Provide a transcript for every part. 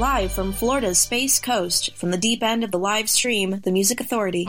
live from Florida's Space Coast, from the deep end of the live stream, The Music Authority.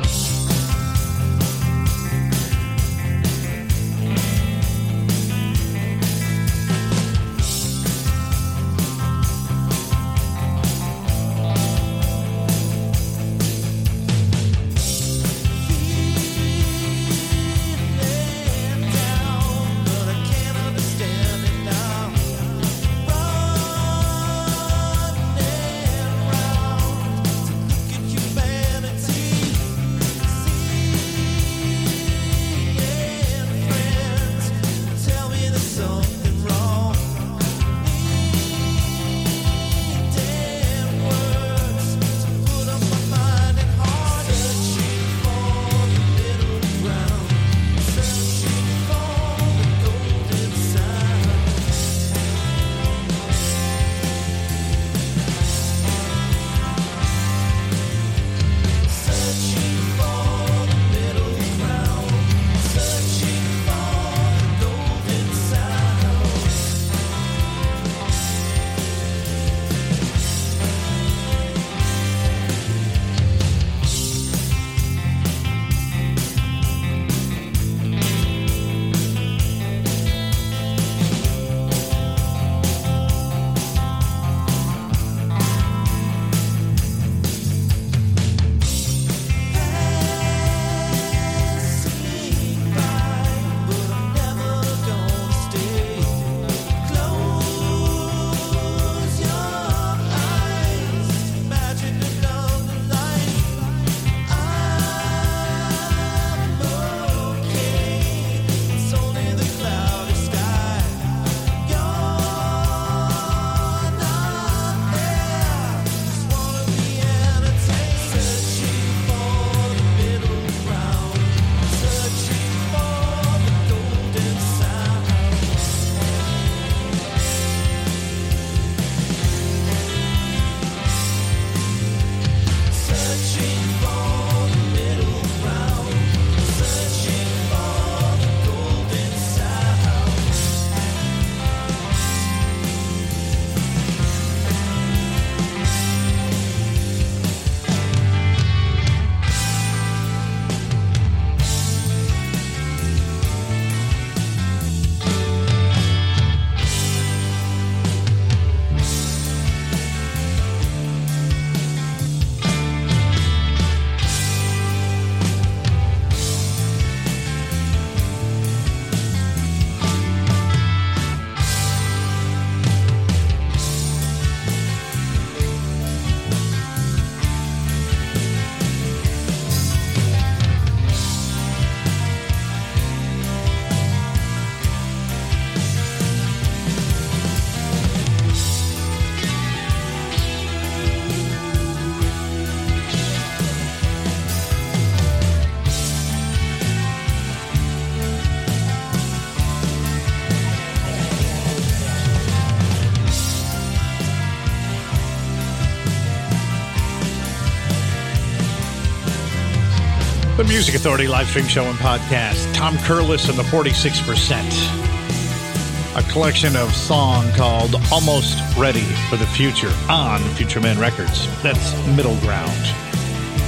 Music Authority live stream show and podcast. Tom Curless and the 46%. A collection of song called Almost Ready for the Future on Future Man Records. That's Middle Ground.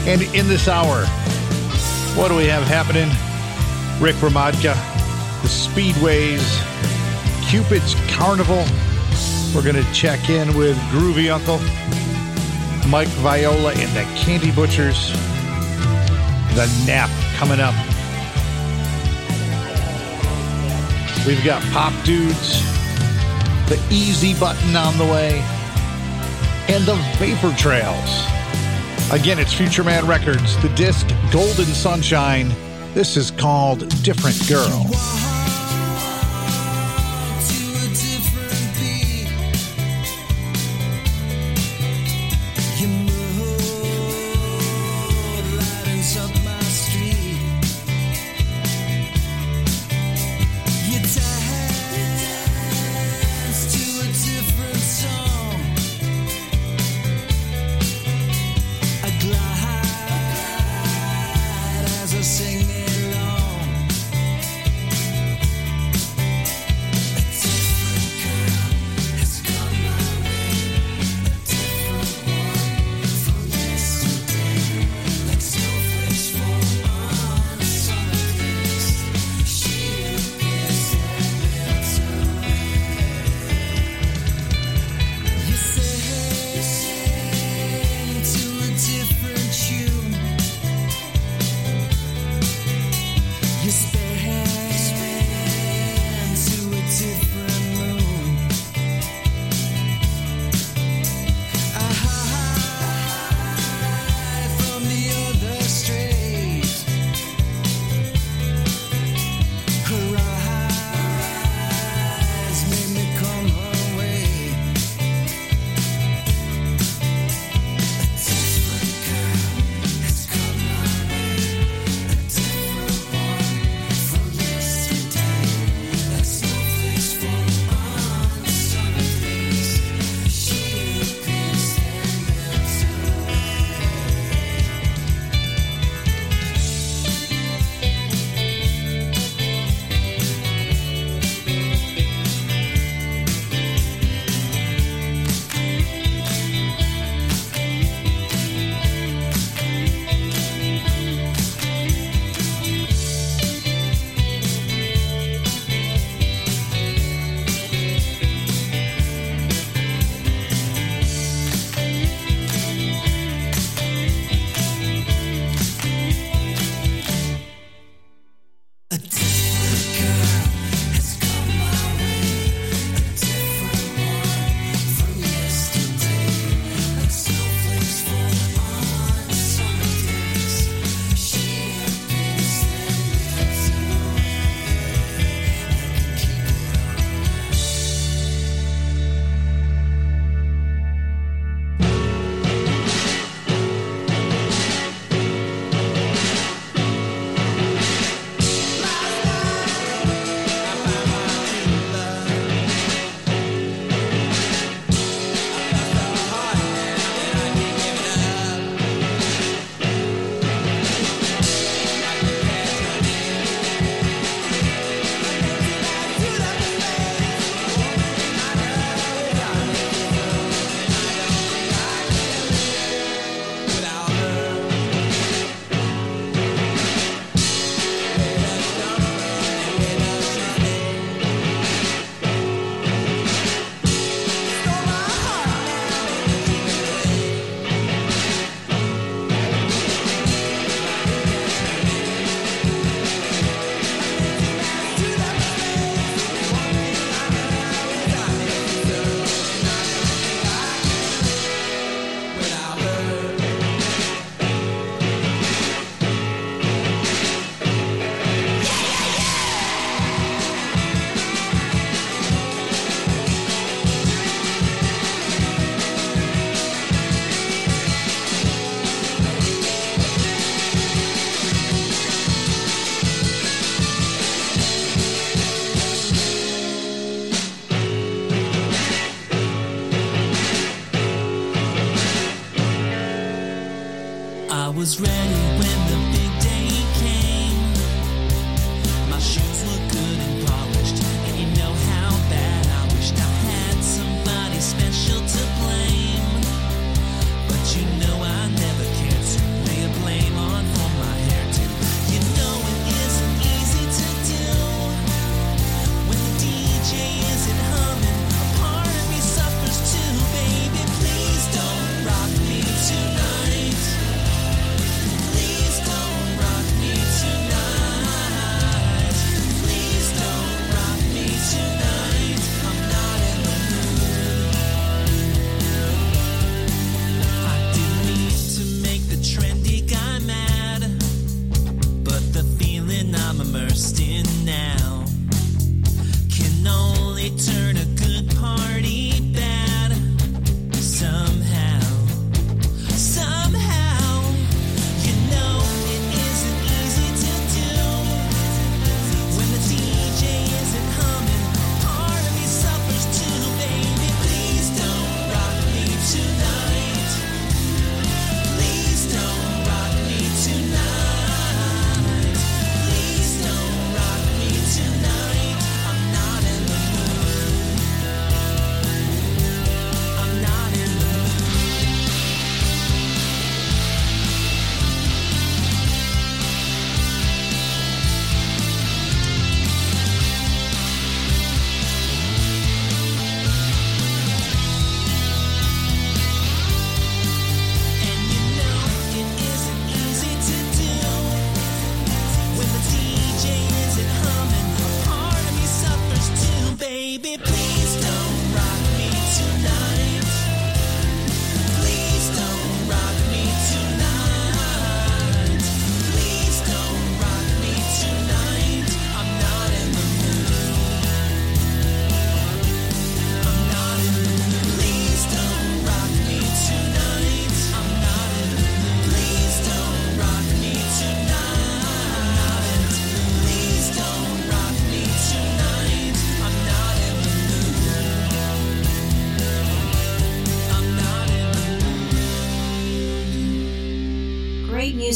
And in this hour, what do we have happening? Rick Ramadka, the Speedways, Cupid's Carnival. We're going to check in with Groovy Uncle, Mike Viola and the Candy Butchers the nap coming up. We've got Pop Dudes, the Easy Button on the way, and the Vapor Trails. Again, it's Future Man Records, the disc Golden Sunshine. This is called Different Girl.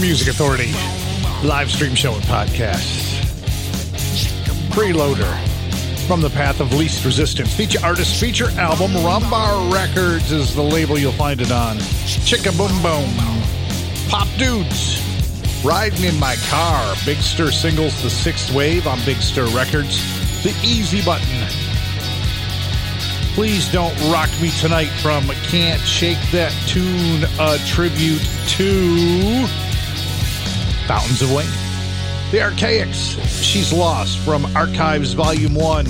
Music Authority live stream show and podcast. Freeloader from the path of least resistance. Feature artist, feature album. Rumbar Records is the label you'll find it on. Chicka Boom Boom. Pop Dudes. Riding in My Car. Big Stir Singles, The Sixth Wave on Big Stir Records. The Easy Button. Please Don't Rock Me Tonight from Can't Shake That Tune, a tribute to Fountains of Wayne. The Archaics, She's Lost from Archives Volume 1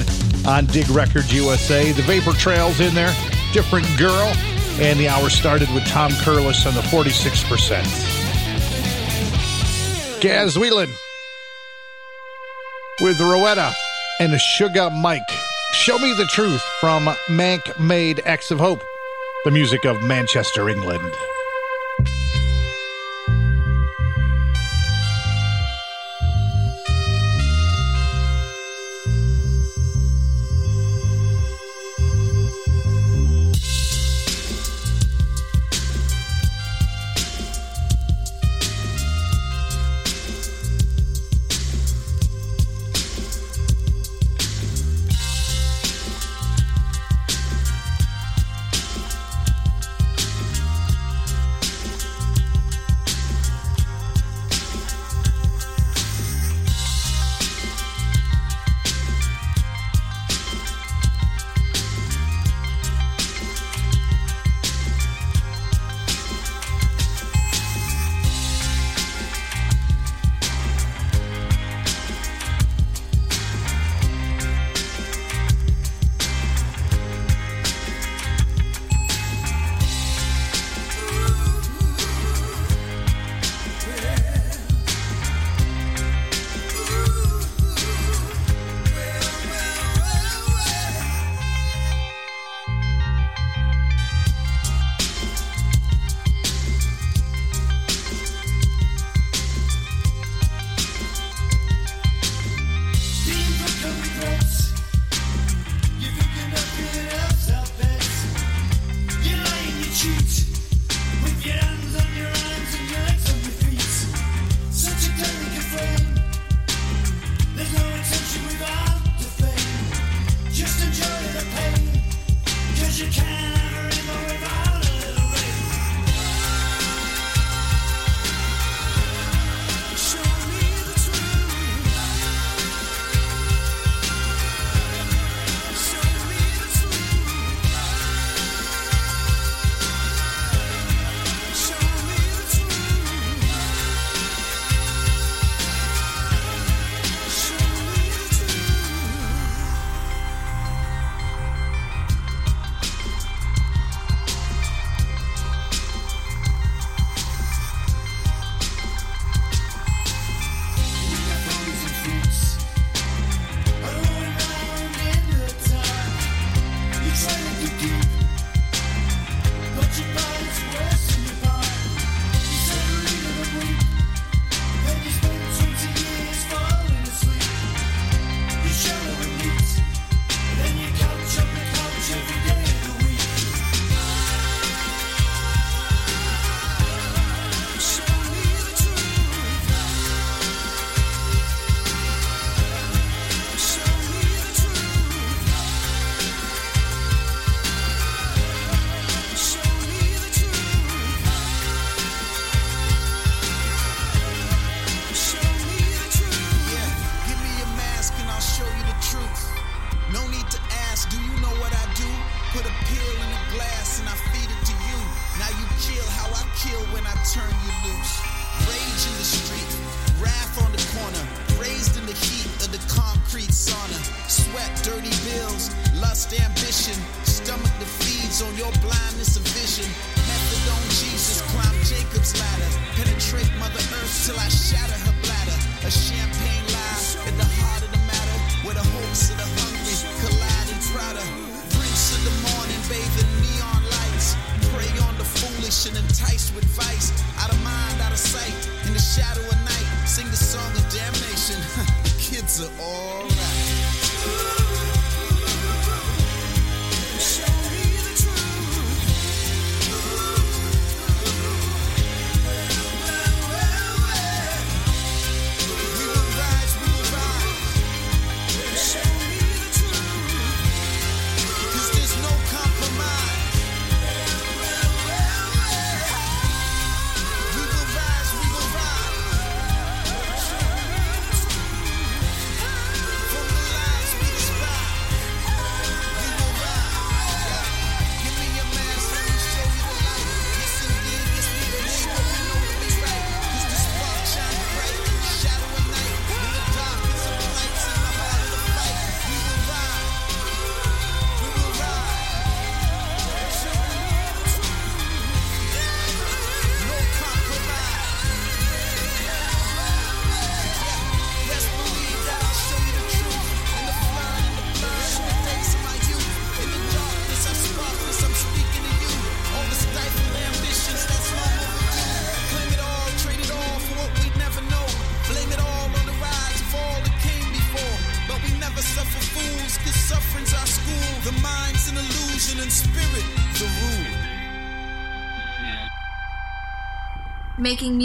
on Dig Records USA. The Vapor Trails in there, Different Girl, and the hour started with Tom Curless on the 46%. Gaz Whelan with Rowetta and Sugar Mike. Show Me the Truth from Manc Made Acts of Hope, the music of Manchester, England.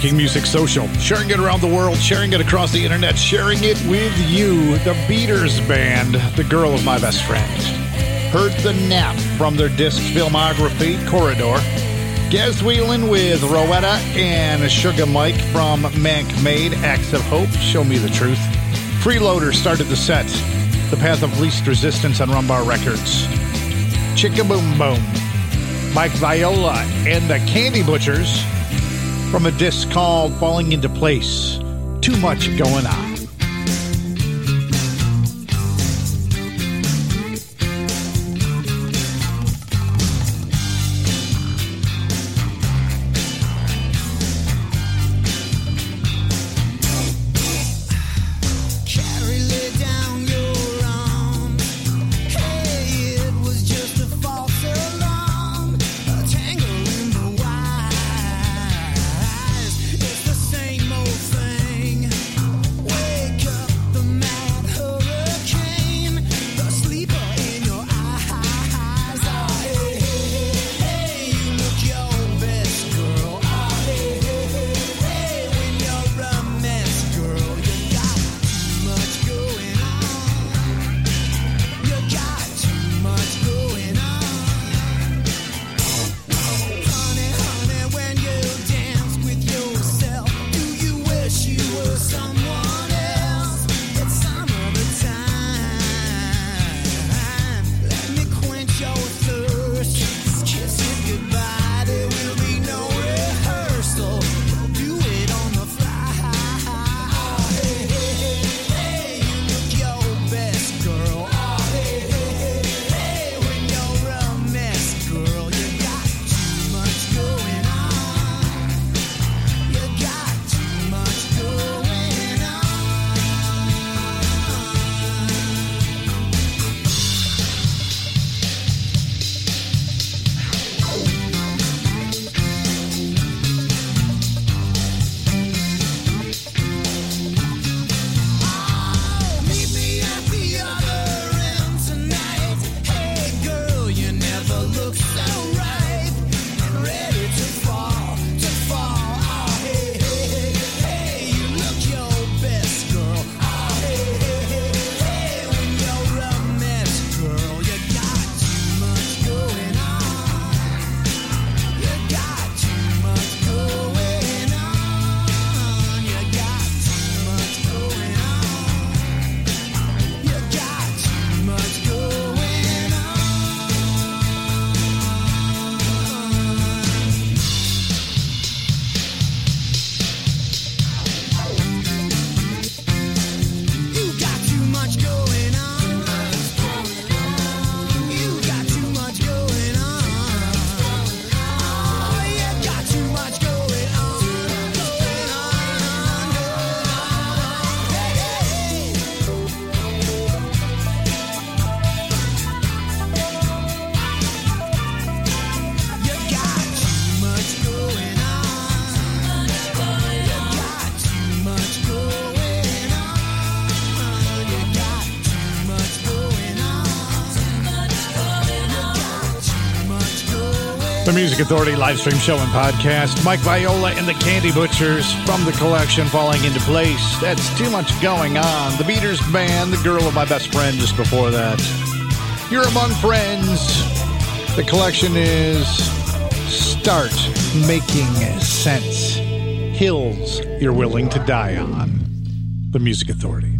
Making music social, sharing it around the world, sharing it across the internet, sharing it with you. The Beaters Band, the girl of my best friend. Heard the nap from their disc filmography, Corridor. Gaz Whelan with Rowetta and Sugar Mike from Manc Made, Acts of Hope, Show Me the Truth. Freeloader started the set, The Path of Least Resistance on Rumbar Records. Chicka Boom Boom, Mike Viola and the Candy Butchers from a disc called Falling Into Place. Too much going on. Music Authority live stream show and podcast. Mike Viola and the Candy Butchers from the collection falling into place. That's too much going on. The Beaters Band, the girl of my best friend just before that. You're among friends. The collection is Start Making Sense. Hills You're Willing to Die On. The Music Authority.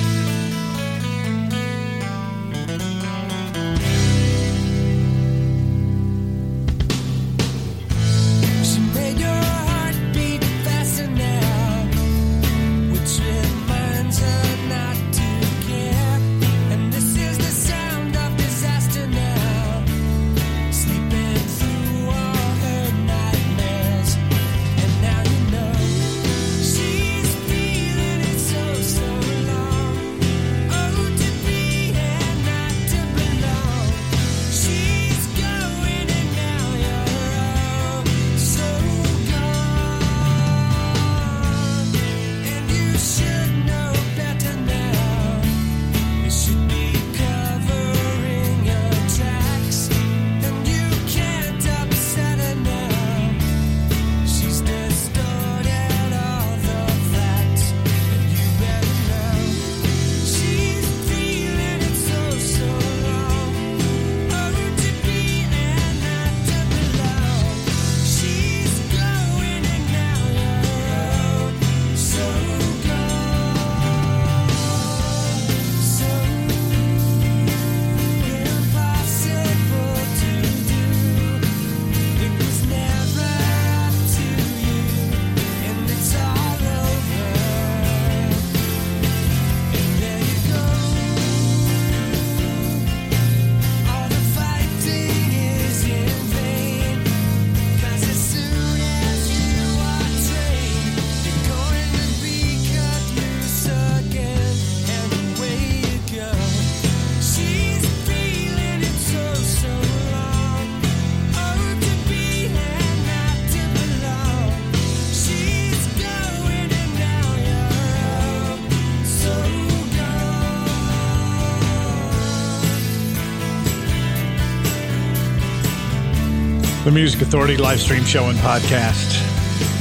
The Music Authority live stream show and podcast.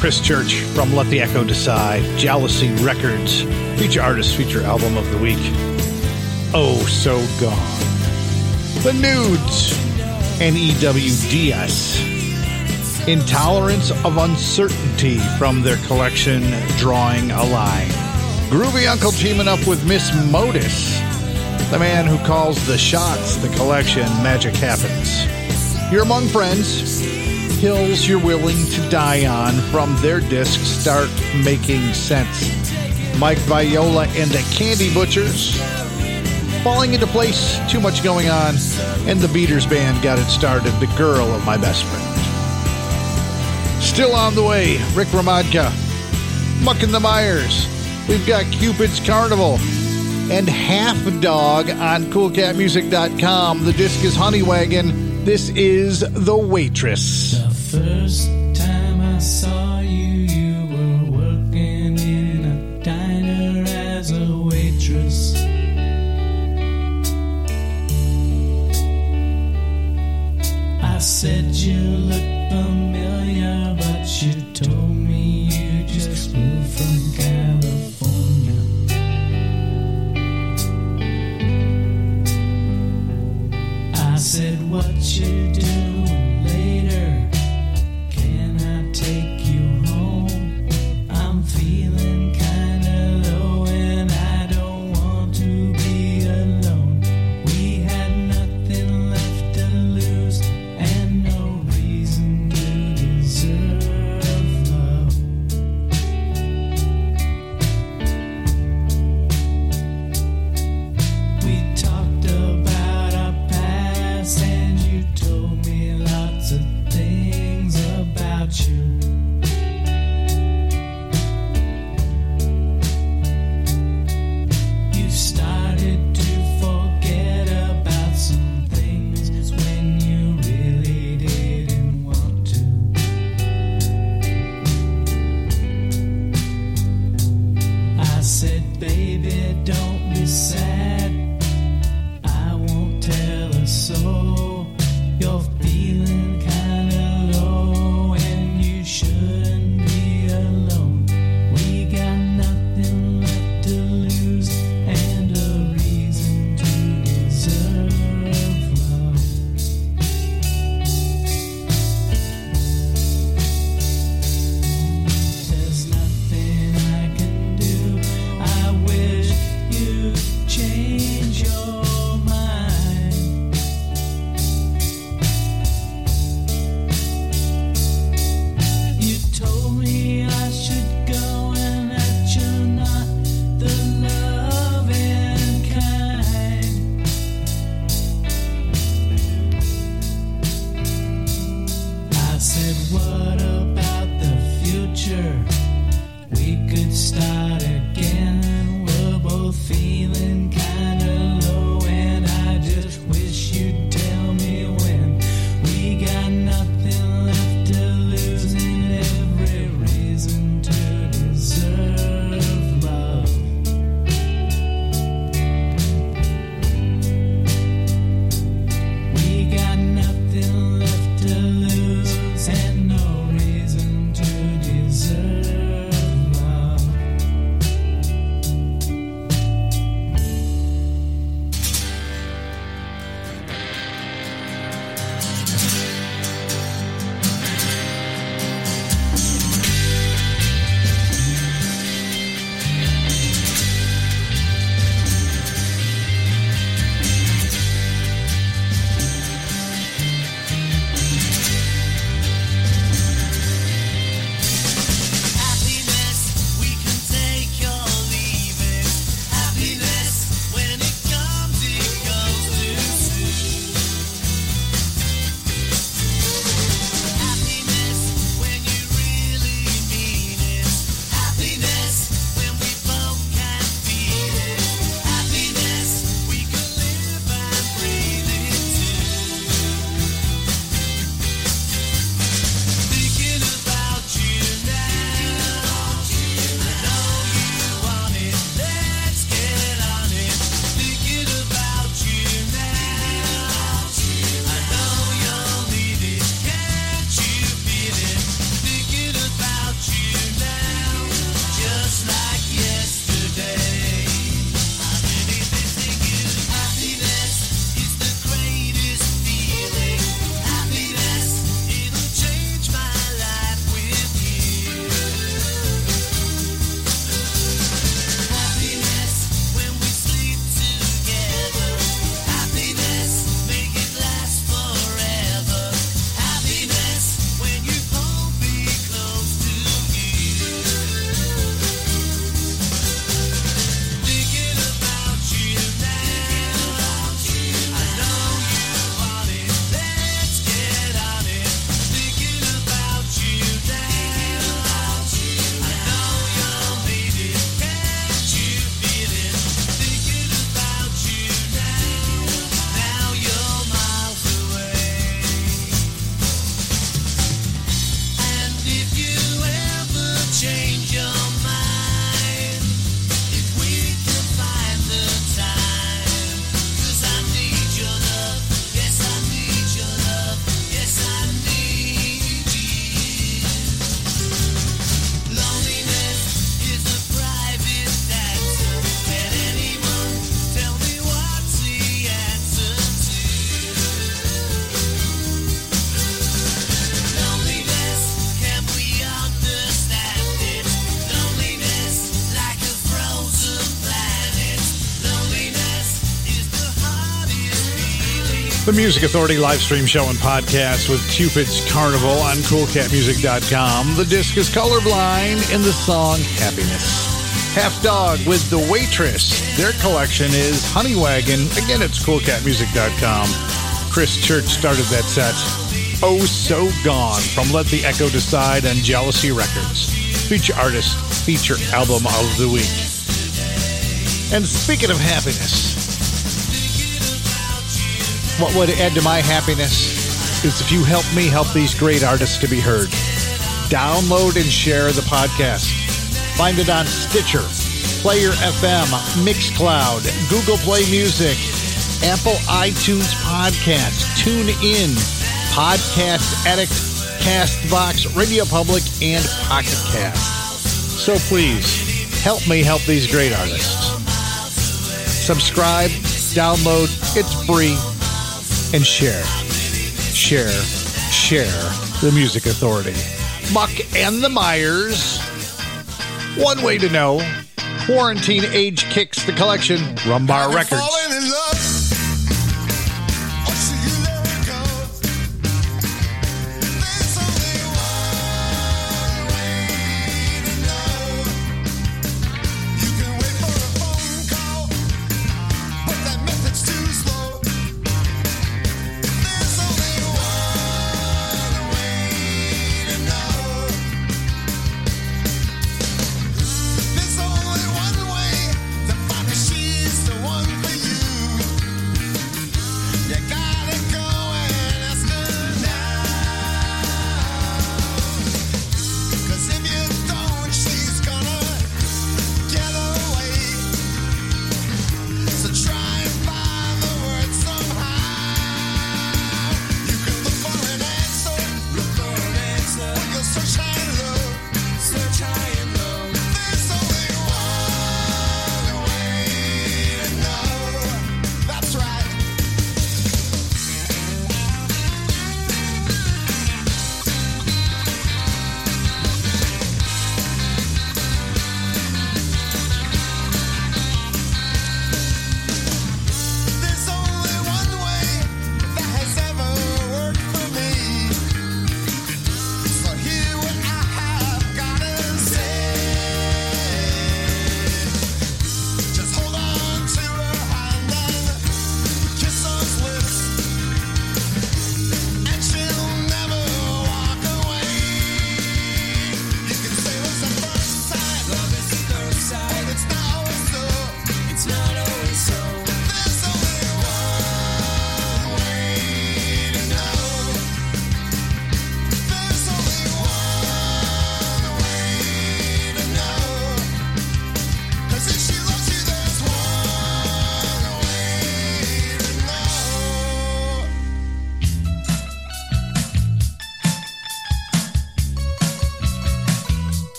Chris Church from Let the Echo Decide, Jealousy Records, feature artist, feature album of the week. Oh, so gone. The Nudes NEWDS. Intolerance of Uncertainty from their collection Drawing a Line. Groovy Uncle teaming up with Miss Modus, the man who calls the shots, the collection Magic Happens. You're among friends. Hills you're willing to die on from their disc start making sense. Mike Viola and the Candy Butchers. Falling into place, too much going on, and the Beaters Band got it started, the girl of my best friend. Still on the way, Rick Ramadka, Muck and the Mires. We've got Cupid's Carnival and Half Dog on CoolCatMusic.com. The disc is Honey Wagon. This is The Waitress. The first time I saw you, you The Music Authority live stream show and podcast with Cupid's Carnival on CoolCatMusic.com. The disc is colorblind in the song Happiness. Half Dog with The Waitress. Their collection is Honey Wagon. Again, it's CoolCatMusic.com. Chris Church started that set. Oh So Gone from Let the Echo Decide and Jealousy Records. Feature artist, feature album of the week. And speaking of happiness, what would add to my happiness is if you help me help these great artists to be heard. Download and share the podcast. Find it on Stitcher, Player FM, Mixcloud, Google Play Music, Apple iTunes Podcast, Tune In, Podcast Addict, Castbox, Radio Public, and Pocket Cast. So please help me help these great artists. Subscribe, download, it's free and share. Share, share the Music Authority. Muck and the Mires. One way to know. Quarantine Age Kicks the Collection. Rum Bar Records.